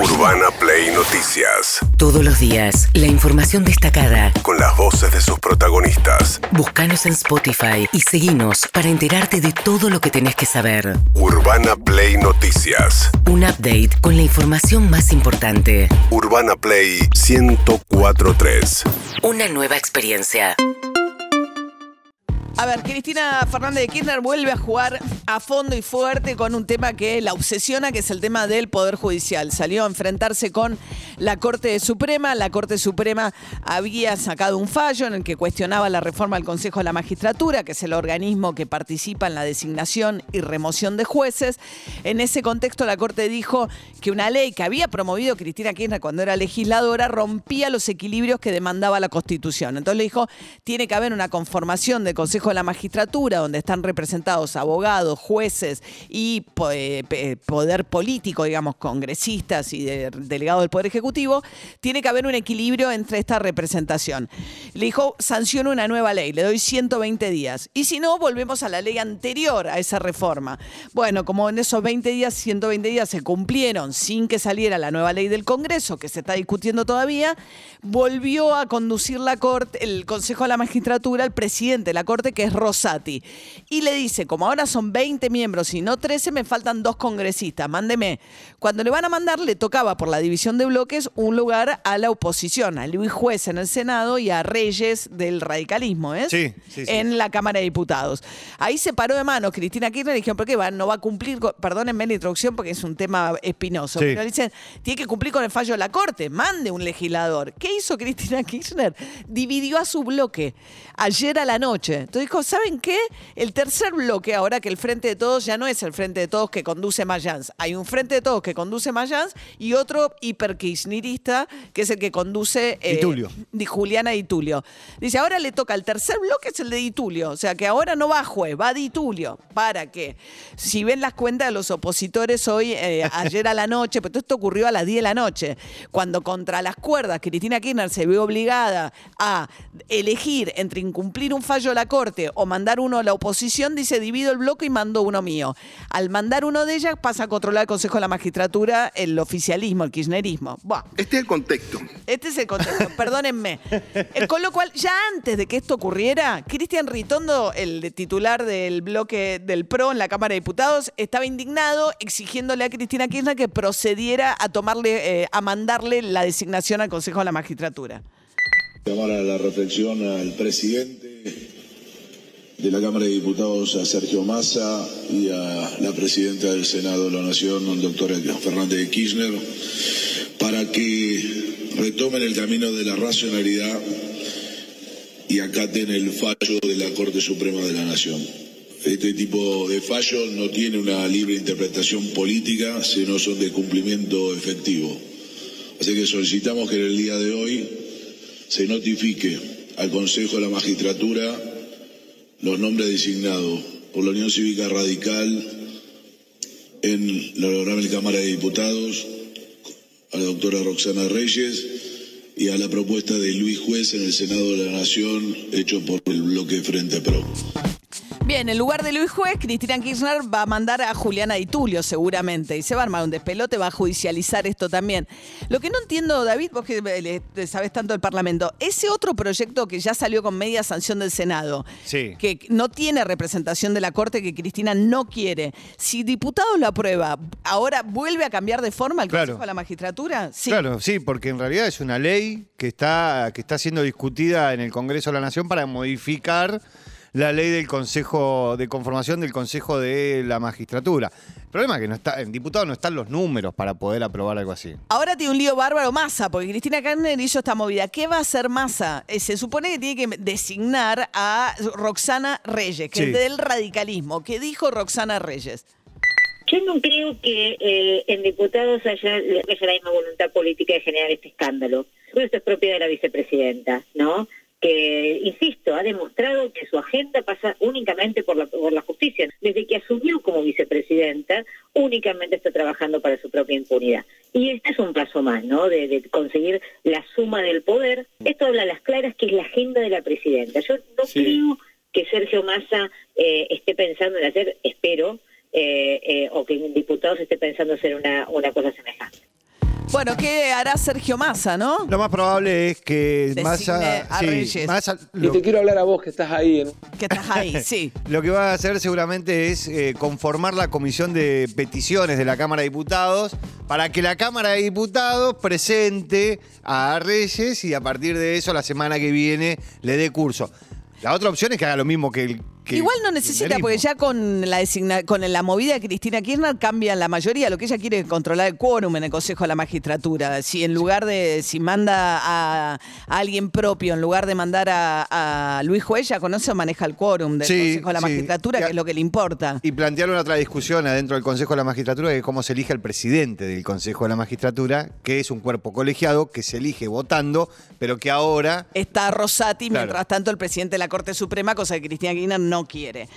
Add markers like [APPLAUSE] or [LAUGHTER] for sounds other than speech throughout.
Urbana Play Noticias. Todos los días, la información destacada. Con las voces de sus protagonistas. Búscanos en Spotify y seguinos para enterarte de todo lo que tenés que saber. Urbana Play Noticias. Un update con la información más importante. Urbana Play 1043. Una nueva experiencia. A ver, Cristina Fernández de Kirchner vuelve a jugar a fondo y fuerte con un tema que la obsesiona, que es el tema del Poder Judicial. Salió a enfrentarse con la Corte Suprema. La Corte Suprema había sacado un fallo en el que cuestionaba la reforma al Consejo de la Magistratura, que es el organismo que participa en la designación y remoción de jueces. En ese contexto, la Corte dijo que una ley que había promovido Cristina Kirchner cuando era legisladora rompía los equilibrios que demandaba la Constitución. Entonces le dijo, tiene que haber una conformación del Consejo de la Magistratura, donde están representados abogados, jueces y eh, poder político, digamos, congresistas y delegados del Poder Ejecutivo, tiene que haber un equilibrio entre esta representación. Le dijo, sanciono una nueva ley, le doy 120 días. Y si no, volvemos a la ley anterior a esa reforma. Bueno, como en esos 20 días, 120 días se cumplieron sin que saliera la nueva ley del Congreso, que se está discutiendo todavía, volvió a conducir la Corte, el Consejo de la Magistratura, el presidente de la Corte, que es Rosati. Y le dice, como ahora son 20 miembros y no 13, me faltan dos congresistas, mándeme. Cuando le van a mandar, le tocaba por la división de bloques un lugar a la oposición, a Luis Juez en el Senado y a Reyes del radicalismo, ¿eh? Sí, sí, En la Cámara de Diputados. Ahí se paró de manos Cristina Kirchner y dijeron, ¿por qué va? no va a cumplir? perdónenme la introducción porque es un tema espinoso. Pero dicen, tiene que cumplir con el fallo de la Corte, mande un legislador. ¿Qué hizo Cristina Kirchner? Dividió a su bloque ayer a la noche. Entonces dijo, ¿saben qué? El tercer bloque, ahora que el Frente de Todos ya no es el Frente de Todos que conduce Mayans. Hay un Frente de Todos que conduce Mayans y otro hiperkirchnerista que es el que conduce... Eh, Di Juliana Di Tulio. Dice, ahora le toca el tercer bloque, es el de Di Tulio. O sea que ahora no va juez, va Di Tulio. ¿Para qué? Si ven las cuentas de los opositores hoy, eh, [LAUGHS] ayer a la noche, pero todo esto ocurrió a las 10 de la noche, cuando contra las cuerdas Cristina Kirchner se ve obligada a elegir entre incumplir un fallo de la Corte o mandar uno a la oposición, dice divido el bloque y mando uno mío. Al mandar uno de ellas pasa a controlar el Consejo de la Magistratura, el oficialismo, el kirchnerismo. Este es el contexto. Este es el contexto, [LAUGHS] perdónenme. Eh, con lo cual, ya antes de que esto ocurriera, Cristian Ritondo, el titular del bloque del PRO en la Cámara de Diputados, estaba indignado exigiéndole a Cristina Kirchner que procediera a tomarle, eh, a mandarle la designación al Consejo de la Magistratura. Llamar a la reflexión al presidente de la Cámara de Diputados a Sergio Massa y a la presidenta del Senado de la Nación, doctora Fernández de Kirchner, para que retomen el camino de la racionalidad y acaten el fallo de la Corte Suprema de la Nación. Este tipo de fallos no tiene una libre interpretación política, sino son de cumplimiento efectivo. Así que solicitamos que en el día de hoy se notifique al Consejo de la Magistratura los nombres designados por la Unión Cívica Radical en la Honorable Cámara de Diputados, a la doctora Roxana Reyes y a la propuesta de Luis Juez en el Senado de la Nación, hecho por el bloque Frente Pro. Bien, en lugar de Luis Juez, Cristina Kirchner va a mandar a Juliana Di Tulio seguramente y se va a armar un despelote, va a judicializar esto también. Lo que no entiendo, David, vos que sabes tanto del Parlamento, ese otro proyecto que ya salió con media sanción del Senado, que no tiene representación de la Corte, que Cristina no quiere, si diputado lo aprueba, ¿ahora vuelve a cambiar de forma el Consejo de la Magistratura? Sí. Claro, sí, porque en realidad es una ley que está, que está siendo discutida en el Congreso de la Nación para modificar la ley del Consejo de Conformación del Consejo de la Magistratura. El problema es que no está, en diputado no están los números para poder aprobar algo así. Ahora tiene un lío bárbaro Massa, porque Cristina Kirchner hizo esta movida. ¿Qué va a hacer Massa? Eh, se supone que tiene que designar a Roxana Reyes, que es del radicalismo. ¿Qué dijo Roxana Reyes? Yo no creo que eh, en diputados haya, haya, la misma voluntad política de generar este escándalo. Eso es propia de la vicepresidenta, ¿no? Que, insisto, ha demostrado que su agenda pasa únicamente por la, por la justicia. Desde que asumió como vicepresidenta, únicamente está trabajando para su propia impunidad. Y este es un paso más, ¿no? De, conseguir la suma del poder. Esto habla a las claras que es la agenda de la presidenta. Yo no creo que Sergio Massa eh, esté pensando en hacer, espero, eh, eh, o que en diputados esté pensando hacer una, una cosa semejante. Bueno, ¿qué hará Sergio Massa, no? Lo más probable es que Designe Massa, a sí, Reyes. Massa Y lo, te quiero hablar a vos que estás ahí. En... Que estás ahí, [LAUGHS] sí. lo que va a hacer seguramente es eh, conformar la comisión de peticiones de la Cámara de Diputados para que la Cámara de Diputados presente a Reyes y a partir de eso la semana que viene le dé curso. La otra opción es que haga lo mismo que el que Igual no necesita, porque ya con la designa- con la movida de Cristina Kirchner cambian la mayoría. Lo que ella quiere es controlar el quórum en el Consejo de la Magistratura. Si en lugar de, si manda a, a alguien propio, en lugar de mandar a, a Luis Juez, ya conoce o maneja el quórum del Sí, Consejo de la sí. Magistratura, que es lo que le importa. Y plantearon otra discusión adentro del Consejo de la Magistratura de cómo se elige el presidente del Consejo de la Magistratura, que es un cuerpo colegiado que se elige votando, pero que ahora Está Rosati, Claro. mientras tanto el presidente de la Corte Suprema, cosa que Cristina Kirchner no quiere.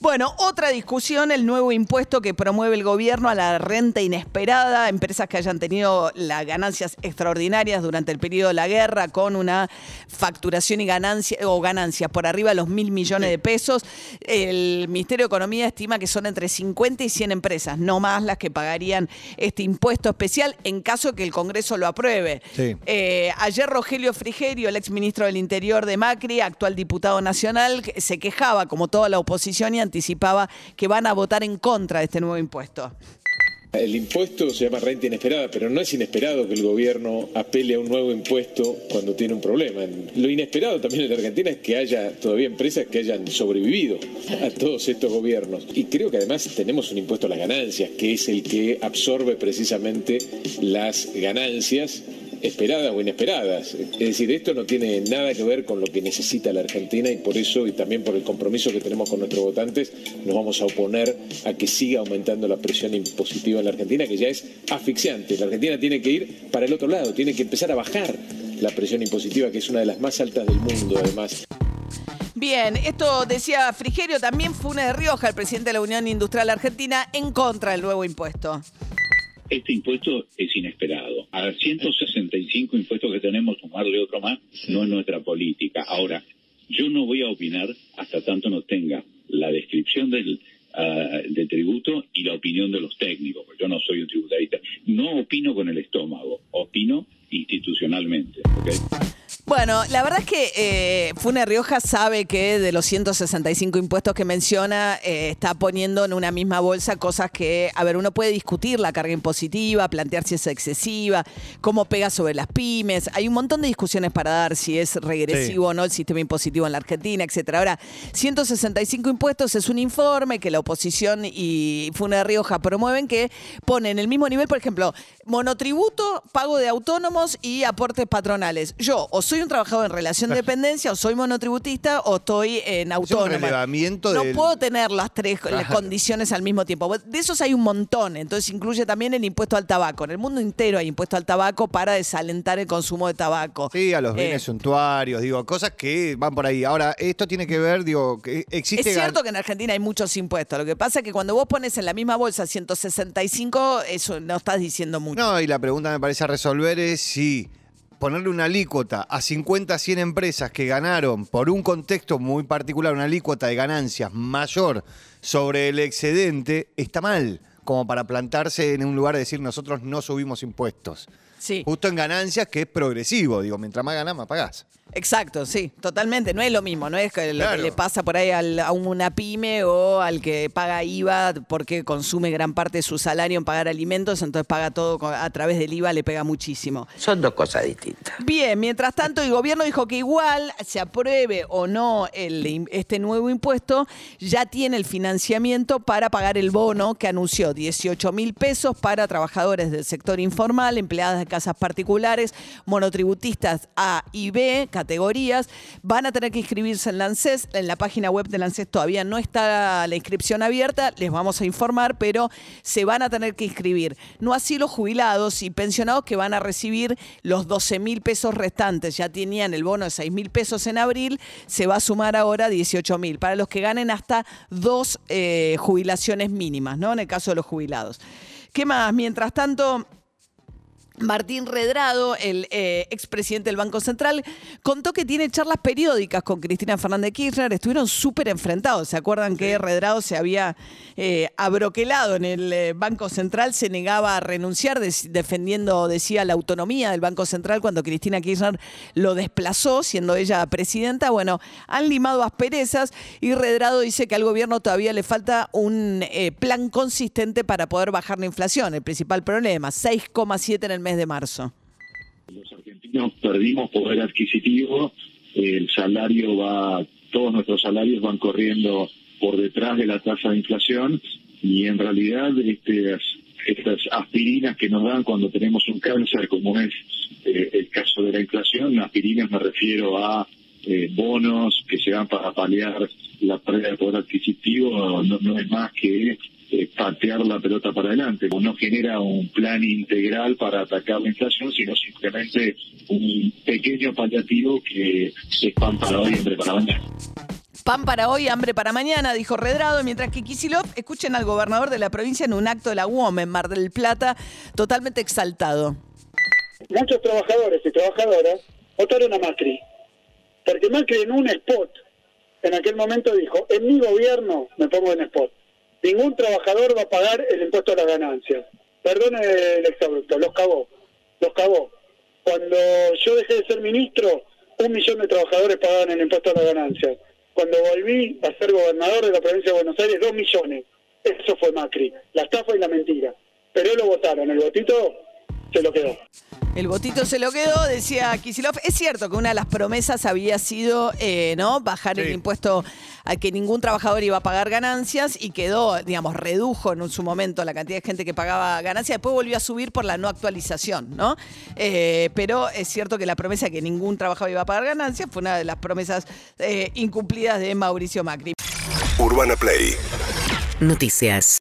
Bueno, otra discusión, el nuevo impuesto que promueve el gobierno a la renta inesperada, empresas que hayan tenido las ganancias extraordinarias durante el periodo de la guerra, con una facturación y ganancia, o ganancias por arriba de los mil millones de pesos. El Ministerio de Economía estima que son entre 50 y 100 empresas, no más las que pagarían este impuesto especial en caso que el Congreso lo apruebe. Sí. Eh, ayer Rogelio Frigerio, el exministro del Interior de Macri, actual diputado nacional, se quejaba, como toda la oposición, y anticipaba que van a votar en contra de este nuevo impuesto. El impuesto se llama renta inesperada, pero no es inesperado que el gobierno apele a un nuevo impuesto cuando tiene un problema. Lo inesperado también en la Argentina es que haya todavía empresas que hayan sobrevivido a todos estos gobiernos. Y creo que además tenemos un impuesto a las ganancias, que es el que absorbe precisamente las ganancias esperadas o inesperadas. Es decir, esto no tiene nada que ver con lo que necesita la Argentina y por eso y también por el compromiso que tenemos con nuestros votantes nos vamos a oponer a que siga aumentando la presión impositiva en la Argentina, que ya es asfixiante. La Argentina tiene que ir para el otro lado, tiene que empezar a bajar la presión impositiva, que es una de las más altas del mundo además. Bien, esto decía Frigerio, también Funes de Rioja, el presidente de la Unión Industrial Argentina, en contra del nuevo impuesto. Este impuesto es inesperado. A 165 impuestos que tenemos, sumarle otro más, no es nuestra política. Ahora, yo no voy a opinar hasta tanto no tenga la descripción del, ah, del tributo y la opinión de los técnicos, porque yo no soy un tributarista. No opino con el estómago, opino institucionalmente. Bueno, la verdad es que eh, Funes Rioja sabe que de los 165 impuestos que menciona, eh, está poniendo en una misma bolsa cosas que, a ver, uno puede discutir la carga impositiva, plantear si es excesiva, cómo pega sobre las pymes. Hay un montón de discusiones para dar si es regresivo o no el sistema impositivo en la Argentina, etcétera. Ahora, 165 impuestos es un informe que la oposición y Funes Rioja promueven que pone en el mismo nivel, por ejemplo, monotributo, pago de autónomos y aportes patronales. Yo o soy un trabajador en relación de dependencia, o soy monotributista, o estoy en relevamiento no del- puedo tener las tres las condiciones al mismo tiempo. De esos hay un montón. Entonces incluye también el impuesto al tabaco. En el mundo entero hay impuesto al tabaco para desalentar el consumo de tabaco. Sí, a los Eh, bienes suntuarios, digo, cosas que van por ahí. Ahora, esto tiene que ver, digo, que existe... Es cierto que en Argentina hay muchos impuestos. Lo que pasa es que cuando vos pones en la misma bolsa 165, eso no estás diciendo mucho. No, y la pregunta me parece a resolver es si ponerle una alícuota a 50, 100 empresas que ganaron por un contexto muy particular, una alícuota de ganancias mayor sobre el excedente, está mal, como para plantarse en un lugar de decir nosotros no subimos impuestos. Sí. Justo en ganancias que es progresivo, digo, mientras más ganás, más pagás. Exacto, sí, totalmente. No es lo mismo, no es que lo Claro. que le pasa por ahí al- a una pyme o al que paga IVA porque consume gran parte de su salario en pagar alimentos, entonces paga todo a través del IVA, le pega muchísimo. Son dos cosas distintas. Bien, mientras tanto, el gobierno dijo que igual se apruebe o no el im- este nuevo impuesto, ya tiene el financiamiento para pagar el bono que anunció 18 mil pesos para trabajadores del sector informal, empleadas de casas particulares, monotributistas A y B, categorías. Van a tener que inscribirse en la. En la página web de la ANSES todavía no está la inscripción abierta, les vamos a informar, pero se van a tener que inscribir. No así los jubilados y pensionados que van a recibir los 12 mil pesos restantes. Ya tenían el bono de 6 mil pesos en abril, se va a sumar ahora 18 mil. Para los que ganen hasta dos eh, jubilaciones mínimas, ¿no? En el caso de los jubilados. ¿Qué más? Mientras tanto, Martín Redrado, el eh, expresidente del Banco Central, contó que tiene charlas periódicas con Cristina Fernández Kirchner. Estuvieron súper enfrentados. ¿Se acuerdan que Redrado se había eh, abroquelado en el eh, Banco Central? Se negaba a renunciar, defendiendo, decía, la autonomía del Banco Central cuando Cristina Kirchner lo desplazó, siendo ella presidenta. Bueno, han limado asperezas y Redrado dice que al gobierno todavía le falta un eh, plan consistente para poder bajar la inflación. El principal problema, 6,7 en el mes de marzo. Los argentinos perdimos poder adquisitivo, el salario va, todos nuestros salarios van corriendo por detrás de la tasa de inflación y en realidad estas, estas aspirinas que nos dan cuando tenemos un cáncer, como es eh, el caso de la inflación, aspirinas me refiero a eh, bonos que se dan para paliar la pérdida de poder adquisitivo, no, no es más que eh, patear la pelota para adelante. No genera un plan integral para atacar la inflación, sino simplemente un pequeño paliativo que es pan para hoy y hambre para mañana. Pan para hoy, hambre para mañana, dijo Redrado, mientras que Kisilov, escuchen al gobernador de la provincia en un acto de la UOM en Mar del Plata, totalmente exaltado. muchos trabajadores y trabajadoras votaron a Macri. Porque Macri en un spot, en aquel momento dijo, en mi gobierno me pongo en spot. Ningún trabajador va a pagar el impuesto a las ganancias. Perdone el exabrupto, los cagó, los cagó. Cuando yo dejé de ser ministro, un millón de trabajadores pagaban el impuesto a las ganancias. Cuando volví a ser gobernador de la provincia de Buenos Aires, dos millones. Eso fue Macri, la estafa y la mentira. Pero lo votaron, el votito se lo quedó. El votito se lo quedó, decía Kisilov. Es cierto que una de las promesas había sido eh, ¿no? bajar el impuesto a que ningún trabajador iba a pagar ganancias y quedó, digamos, redujo en su momento la cantidad de gente que pagaba ganancias. Después volvió a subir por la no actualización, ¿no? Eh, pero es cierto que la promesa de que ningún trabajador iba a pagar ganancias fue una de las promesas eh, incumplidas de Mauricio Macri. Urbana Play Noticias.